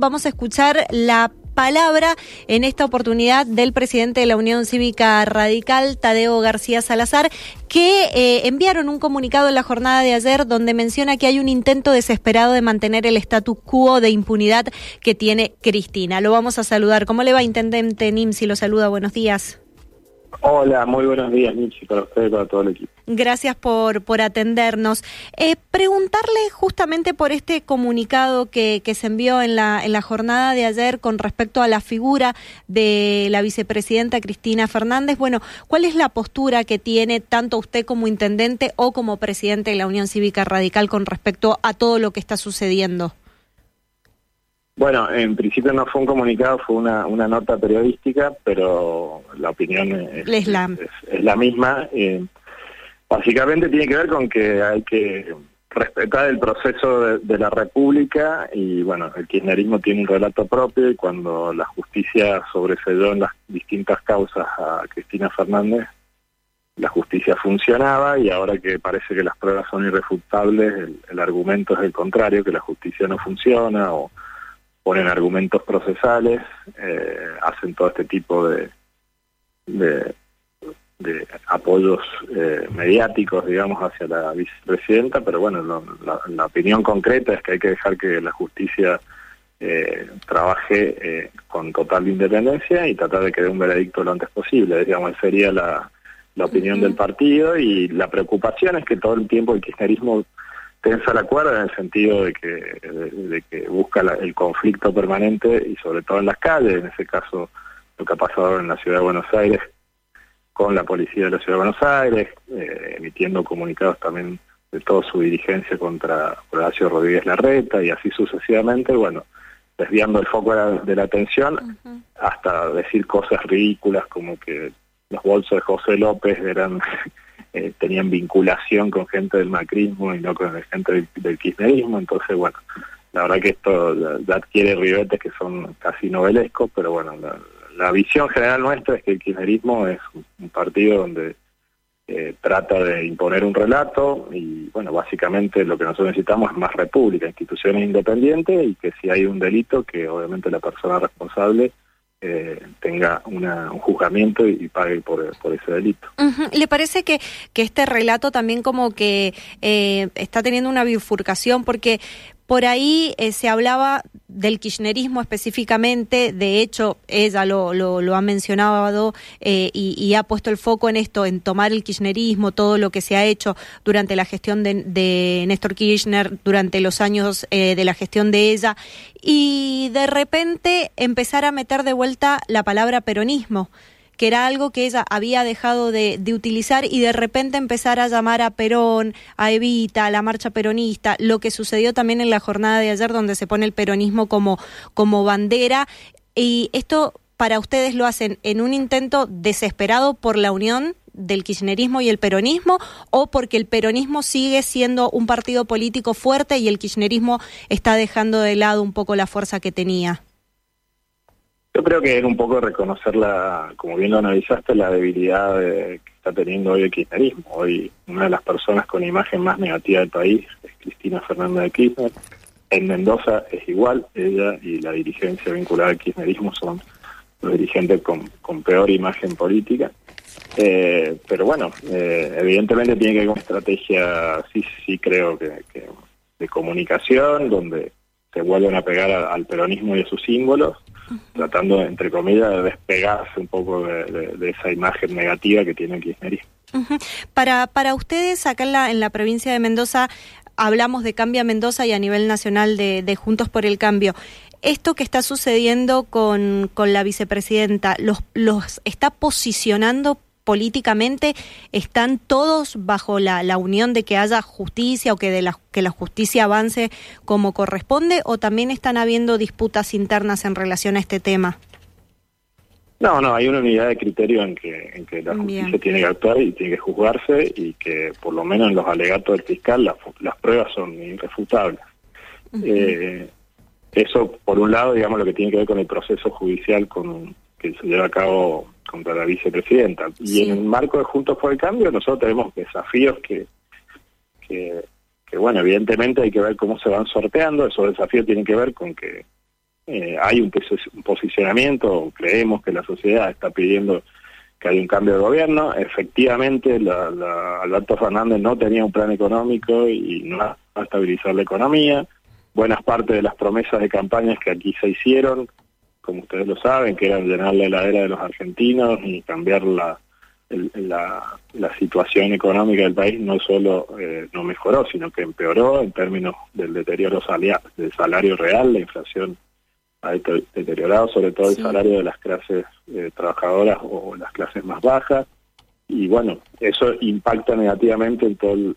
Vamos a escuchar la palabra en esta oportunidad del presidente de la Unión Cívica Radical, Tadeo García Salazar, que eh, enviaron un comunicado en la jornada de ayer donde menciona que hay un intento desesperado de mantener el status quo de impunidad que tiene Cristina. Lo vamos a saludar. ¿Cómo le va, Intendente Nimsi? Lo saluda. Buenos días. Hola, muy buenos días, Nietzsche, para usted y para todo el equipo. Gracias por, por atendernos. Eh, preguntarle justamente por este comunicado que, que se envió en la, en la jornada de ayer con respecto a la figura de la vicepresidenta Cristina Fernández. Bueno, ¿cuál es la postura que tiene tanto usted como intendente o como presidente de la Unión Cívica Radical con respecto a todo lo que está sucediendo? Bueno, en principio no fue un comunicado, fue una, una nota periodística, pero la opinión es, la... Es, la misma. Eh, básicamente tiene que ver con que hay que respetar el proceso de, la República y bueno, el kirchnerismo tiene un relato propio y cuando la justicia sobresedó en las distintas causas a Cristina Fernández, la justicia funcionaba y ahora que parece que las pruebas son irrefutables, el, el argumento es el contrario, que la justicia no funciona o ponen argumentos procesales, eh, hacen todo este tipo de, de, apoyos eh, mediáticos, digamos, hacia la vicepresidenta, pero bueno, la, opinión concreta es que hay que dejar que la justicia eh, trabaje con total independencia y tratar de que dé un veredicto lo antes posible, digamos, sería la, la opinión del partido y la preocupación es que todo el tiempo el kirchnerismo tensa la cuerda en el sentido de que, de, que busca el conflicto permanente y sobre todo en las calles, en ese caso lo que ha pasado en la ciudad de Buenos Aires con la policía de la ciudad de Buenos Aires, eh, emitiendo comunicados también de toda su dirigencia contra Horacio Rodríguez Larreta y así sucesivamente, bueno, desviando el foco de la, atención hasta decir cosas ridículas como que los bolsos de José López eran eh, tenían vinculación con gente del macrismo y no con gente del, kirchnerismo, entonces bueno, la verdad que esto adquiere ribetes que son casi novelescos, pero bueno, la, visión general nuestra es que el kirchnerismo es un partido donde eh, trata de imponer un relato y bueno, básicamente lo que nosotros necesitamos es más república, instituciones independientes y que si hay un delito que obviamente la persona responsable eh, tenga una, un juzgamiento y, pague por, por, ese delito. ¿Le parece que, que este relato también como que eh, está teniendo una bifurcación? Porque por ahí eh, se hablaba del kirchnerismo específicamente, de hecho ella lo, lo, ha mencionado eh, y, ha puesto el foco en esto, en tomar el kirchnerismo, todo lo que se ha hecho durante la gestión de, de Néstor Kirchner, durante los años eh, de la gestión de ella, y de repente empezar a meter de vuelta la palabra peronismo que era algo que ella había dejado de, utilizar y de repente empezar a llamar a Perón, a Evita, a la marcha peronista, lo que sucedió también en la jornada de ayer donde se pone el peronismo como, como bandera. Y esto para ustedes lo hacen en un intento desesperado por la unión del kirchnerismo y el peronismo o porque el peronismo sigue siendo un partido político fuerte y el kirchnerismo está dejando de lado un poco la fuerza que tenía? Yo creo que era un poco reconocer, la, como bien lo analizaste, la debilidad que está teniendo hoy el kirchnerismo. Hoy una de las personas con imagen más negativa del país es Cristina Fernández de Kirchner. En Mendoza es igual, ella y la dirigencia vinculada al kirchnerismo son los dirigentes con, con peor imagen política. Eh, pero bueno, eh, evidentemente tiene que haber una estrategia, sí, sí creo que, de comunicación, donde se vuelven a pegar al peronismo y a sus símbolos, tratando, entre comillas, de despegarse un poco de, esa imagen negativa que tiene el kirchnerismo. Para, para ustedes, acá en la, en la provincia de Mendoza, hablamos de Cambia Mendoza y a nivel nacional de, de Juntos por el Cambio. Esto que está sucediendo con, con la vicepresidenta, ¿los, ¿los está posicionando políticamente están todos bajo la, la, unión de que haya justicia o que, de la, que la justicia avance como corresponde o también están habiendo disputas internas en relación a este tema? No, no, hay una unidad de criterio en que, en que la justicia tiene que actuar y tiene que juzgarse y que por lo menos en los alegatos del fiscal las pruebas son irrefutables. eh, eso, por un lado, digamos, lo que tiene que ver con el proceso judicial con, que se lleva a cabo contra la vicepresidenta. Y en el marco de Juntos por el Cambio nosotros tenemos desafíos que, que, bueno, evidentemente hay que ver cómo se van sorteando. Esos desafíos tienen que ver con que eh, hay un, posicionamiento, creemos que la sociedad está pidiendo que haya un cambio de gobierno. Efectivamente, la, Alberto Fernández no tenía un plan económico y no va a estabilizar la economía. Buenas partes de las promesas de campañas que aquí se hicieron, como ustedes lo saben, que eran llenar la heladera de los argentinos y cambiar la, la, situación económica del país no solo eh, no mejoró, sino que empeoró en términos del deterioro del salario real, la inflación ha deteriorado sobre todo el salario de las clases eh, trabajadoras o las clases más bajas y bueno, eso impacta negativamente en todo el,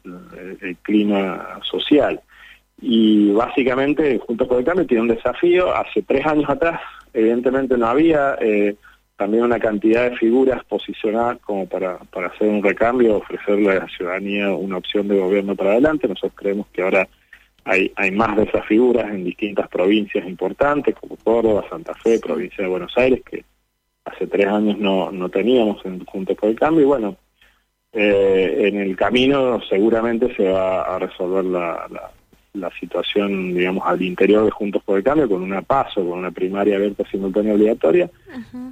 clima social. Y básicamente, junto con el cambio, tiene un desafío. Hace tres años atrás, evidentemente no había eh, también una cantidad de figuras posicionadas como para, para hacer un recambio, ofrecerle a la ciudadanía una opción de gobierno para adelante. Nosotros creemos que ahora hay, hay más de esas figuras en distintas provincias importantes, como Córdoba, Santa Fe, provincia de Buenos Aires, que hace tres años no, no teníamos en Juntos por el Cambio. Y bueno, eh, en el camino seguramente se va a resolver la, la, situación, digamos, al interior de Juntos por el Cambio con una paso, con una primaria abierta simultánea obligatoria,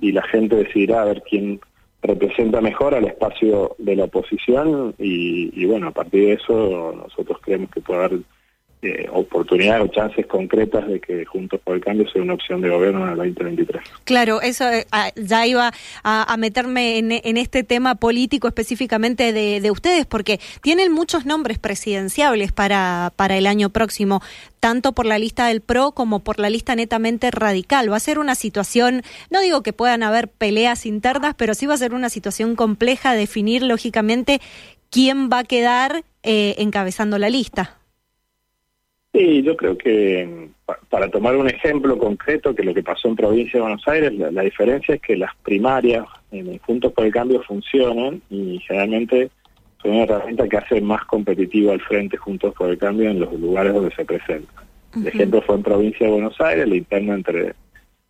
y la gente decidirá a ver quién representa mejor al espacio de la oposición y, y bueno, a partir de eso nosotros creemos que puede haber eh, oportunidades o chances concretas de que Juntos por el Cambio sea una opción de gobierno en el 2023. Claro, eso eh, ah, ya iba a, meterme en, este tema político específicamente de, ustedes, porque tienen muchos nombres presidenciables para, para el año próximo, tanto por la lista del PRO como por la lista netamente radical. Va a ser una situación, no digo que puedan haber peleas internas, pero sí va a ser una situación compleja definir lógicamente quién va a quedar eh, encabezando la lista. Sí, yo creo que para tomar un ejemplo concreto, que lo que pasó en provincia de Buenos Aires, la, diferencia es que las primarias en Juntos por el Cambio funcionan y generalmente son una herramienta que hace más competitivo al frente Juntos por el Cambio en los lugares donde se presenta. El ejemplo fue en provincia de Buenos Aires, la interna entre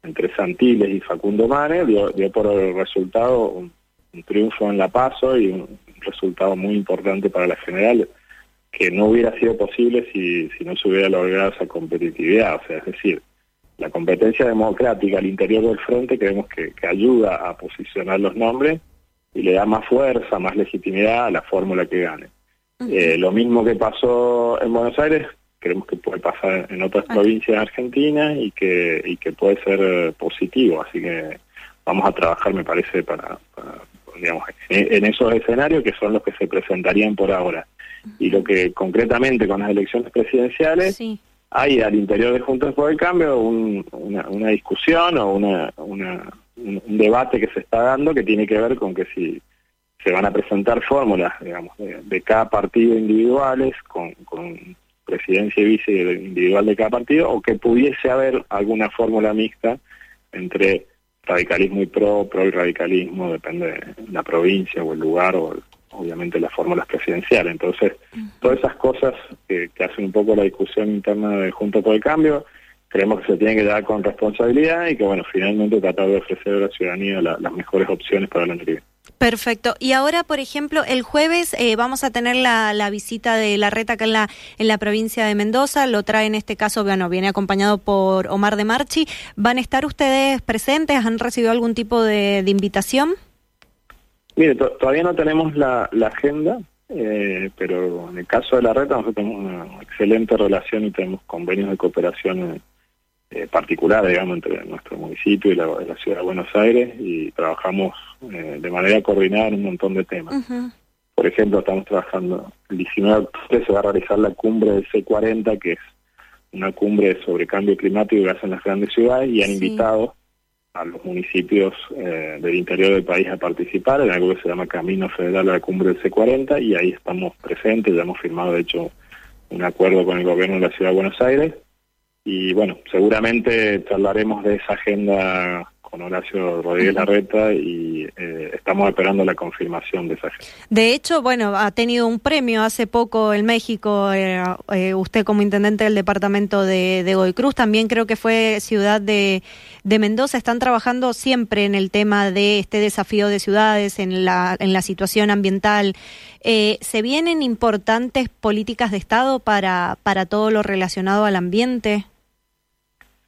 entre Santiles y Facundo Mane dio, por el resultado un, un triunfo en La Paso y un resultado muy importante para la general que no hubiera sido posible si, si no se hubiera logrado esa competitividad. O sea, es decir, la competencia democrática al interior del frente creemos que, ayuda a posicionar los nombres y le da más fuerza, más legitimidad a la fórmula que gane. Eh, lo mismo que pasó en Buenos Aires, creemos que puede pasar en otras provincias de Argentina y que, y que puede ser eh, positivo. Así que vamos a trabajar, me parece, para, digamos, en esos escenarios que son los que se presentarían por ahora y lo que concretamente con las elecciones presidenciales hay al interior de Juntos por el Cambio una, discusión o una, un, debate que se está dando que tiene que ver con que si se van a presentar fórmulas, digamos, de, cada partido individuales con, con presidencia y vice individual de cada partido o que pudiese haber alguna fórmula mixta entre radicalismo y pro, pro y radicalismo, depende de la provincia o el lugar o el, obviamente las fórmulas presidenciales. Entonces, todas esas cosas que, hacen un poco la discusión interna de Junto por el Cambio, creemos que se tienen que dar con responsabilidad y que, bueno, finalmente tratar de ofrecer a la ciudadanía las mejores opciones para que viene. Perfecto. Y ahora, por ejemplo, el jueves eh, vamos a tener la, la, visita de la reta acá en la, en la provincia de Mendoza. Lo trae en este caso, bueno, viene acompañado por Omar de Marchi. ¿Van a estar ustedes presentes? ¿Han recibido algún tipo de invitación? Mire, todavía no tenemos la, agenda, eh, pero en el caso de la red nosotros tenemos una excelente relación y tenemos convenios de cooperación eh, particular, digamos, entre nuestro municipio y la, ciudad de Buenos Aires y trabajamos eh, de manera coordinada en un montón de temas. Por ejemplo, estamos trabajando, el 19 de octubre se va a realizar la cumbre del C40, que es una cumbre sobre cambio climático que hacen las grandes ciudades y han invitado a los municipios eh, del interior del país a participar en algo que se llama Camino Federal a la Cumbre del C40 y ahí estamos presentes, ya hemos firmado de hecho un acuerdo con el gobierno de la Ciudad de Buenos Aires. Y bueno, seguramente charlaremos de esa agenda con Horacio Rodríguez Larreta y eh, estamos esperando la confirmación de esa agenda. De hecho, bueno, ha tenido un premio hace poco en México, eh, eh, usted como intendente del departamento de, de Goy Cruz, también creo que fue ciudad de, de, Mendoza, están trabajando siempre en el tema de este desafío de ciudades, en la, en la situación ambiental. ¿Se vienen importantes políticas de Estado para, para todo lo relacionado al ambiente?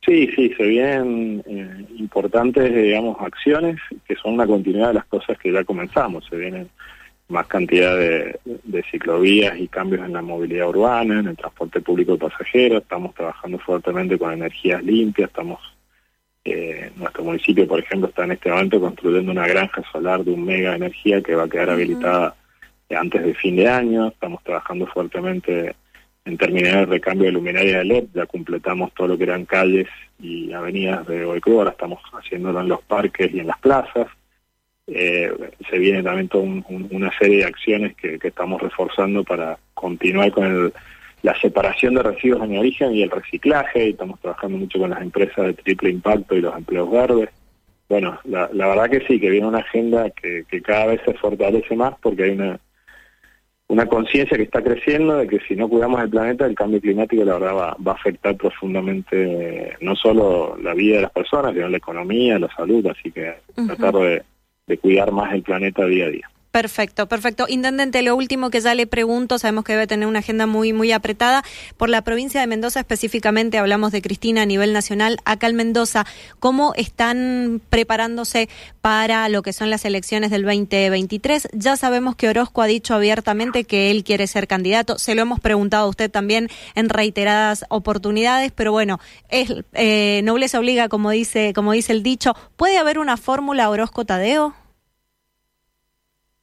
Sí, sí, se vienen eh, importantes, digamos, acciones que son una continuidad de las cosas que ya comenzamos. Se vienen más cantidad de, ciclovías y cambios en la movilidad urbana, en el transporte público de pasajeros. Estamos trabajando fuertemente con energías limpias. Estamos, eh, nuestro municipio, por ejemplo, está en este momento construyendo una granja solar de un mega energía que va a quedar habilitada antes de fin de año. Estamos trabajando fuertemente en terminar el recambio de luminaria de LED, ya completamos todo lo que eran calles y avenidas de Boicru, ahora estamos haciéndolo en los parques y en las plazas. Eh, se viene también toda una serie de acciones que, estamos reforzando para continuar con la separación de residuos en origen y el reciclaje, y estamos trabajando mucho con las empresas de triple impacto y los empleos verdes. Bueno, la, verdad que sí, que viene una agenda que cada vez se fortalece más porque hay una una conciencia que está creciendo de que si no cuidamos el planeta, el cambio climático la verdad va, va a afectar profundamente no solo la vida de las personas, sino la economía, la salud, así que tratar de cuidar más el planeta día a día. Perfecto, perfecto. Intendente, lo último que ya le pregunto, sabemos que debe tener una agenda muy, muy apretada. Por la provincia de Mendoza específicamente, hablamos de Cristina a nivel nacional. Acá en Mendoza, ¿cómo están preparándose para lo que son las elecciones del 2023? Ya sabemos que Orozco ha dicho abiertamente que él quiere ser candidato. Se lo hemos preguntado a usted también en reiteradas oportunidades, pero bueno, es, eh, nobleza obliga, como dice, como dice el dicho. ¿Puede haber una fórmula Orozco-Tadeo?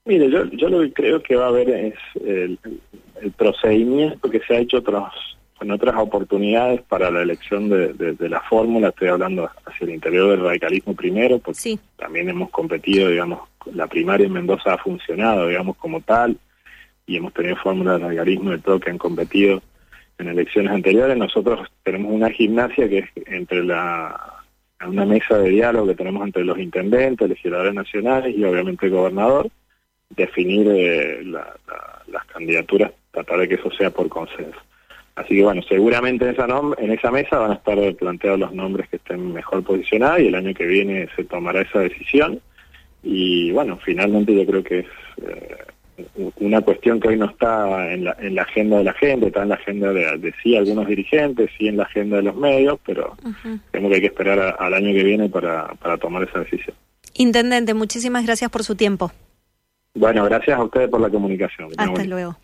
Mire, yo, yo lo que creo que va a haber es el, procedimiento que se ha hecho otros, en otras oportunidades para la elección de, la fórmula. Estoy hablando hacia el interior del radicalismo primero, porque también hemos competido, digamos, la primaria en Mendoza ha funcionado, digamos, como tal, y hemos tenido fórmulas de radicalismo de todo que han competido en elecciones anteriores. Nosotros tenemos una gimnasia que es entre la una mesa de diálogo que tenemos entre los intendentes, legisladores nacionales y obviamente el gobernador definir eh, las candidaturas, tratar de que eso sea por consenso. Así que bueno, seguramente en esa, en esa mesa van a estar planteados los nombres que estén mejor posicionados y el año que viene se tomará esa decisión. Y bueno, finalmente yo creo que es eh, una cuestión que hoy no está en la, en la agenda de la gente, está en la agenda de, sí algunos dirigentes, sí en la agenda de los medios, pero tenemos que hay que esperar al año que viene para, para tomar esa decisión. Intendente, muchísimas gracias por su tiempo. Bueno, gracias a ustedes por la comunicación. Hasta luego.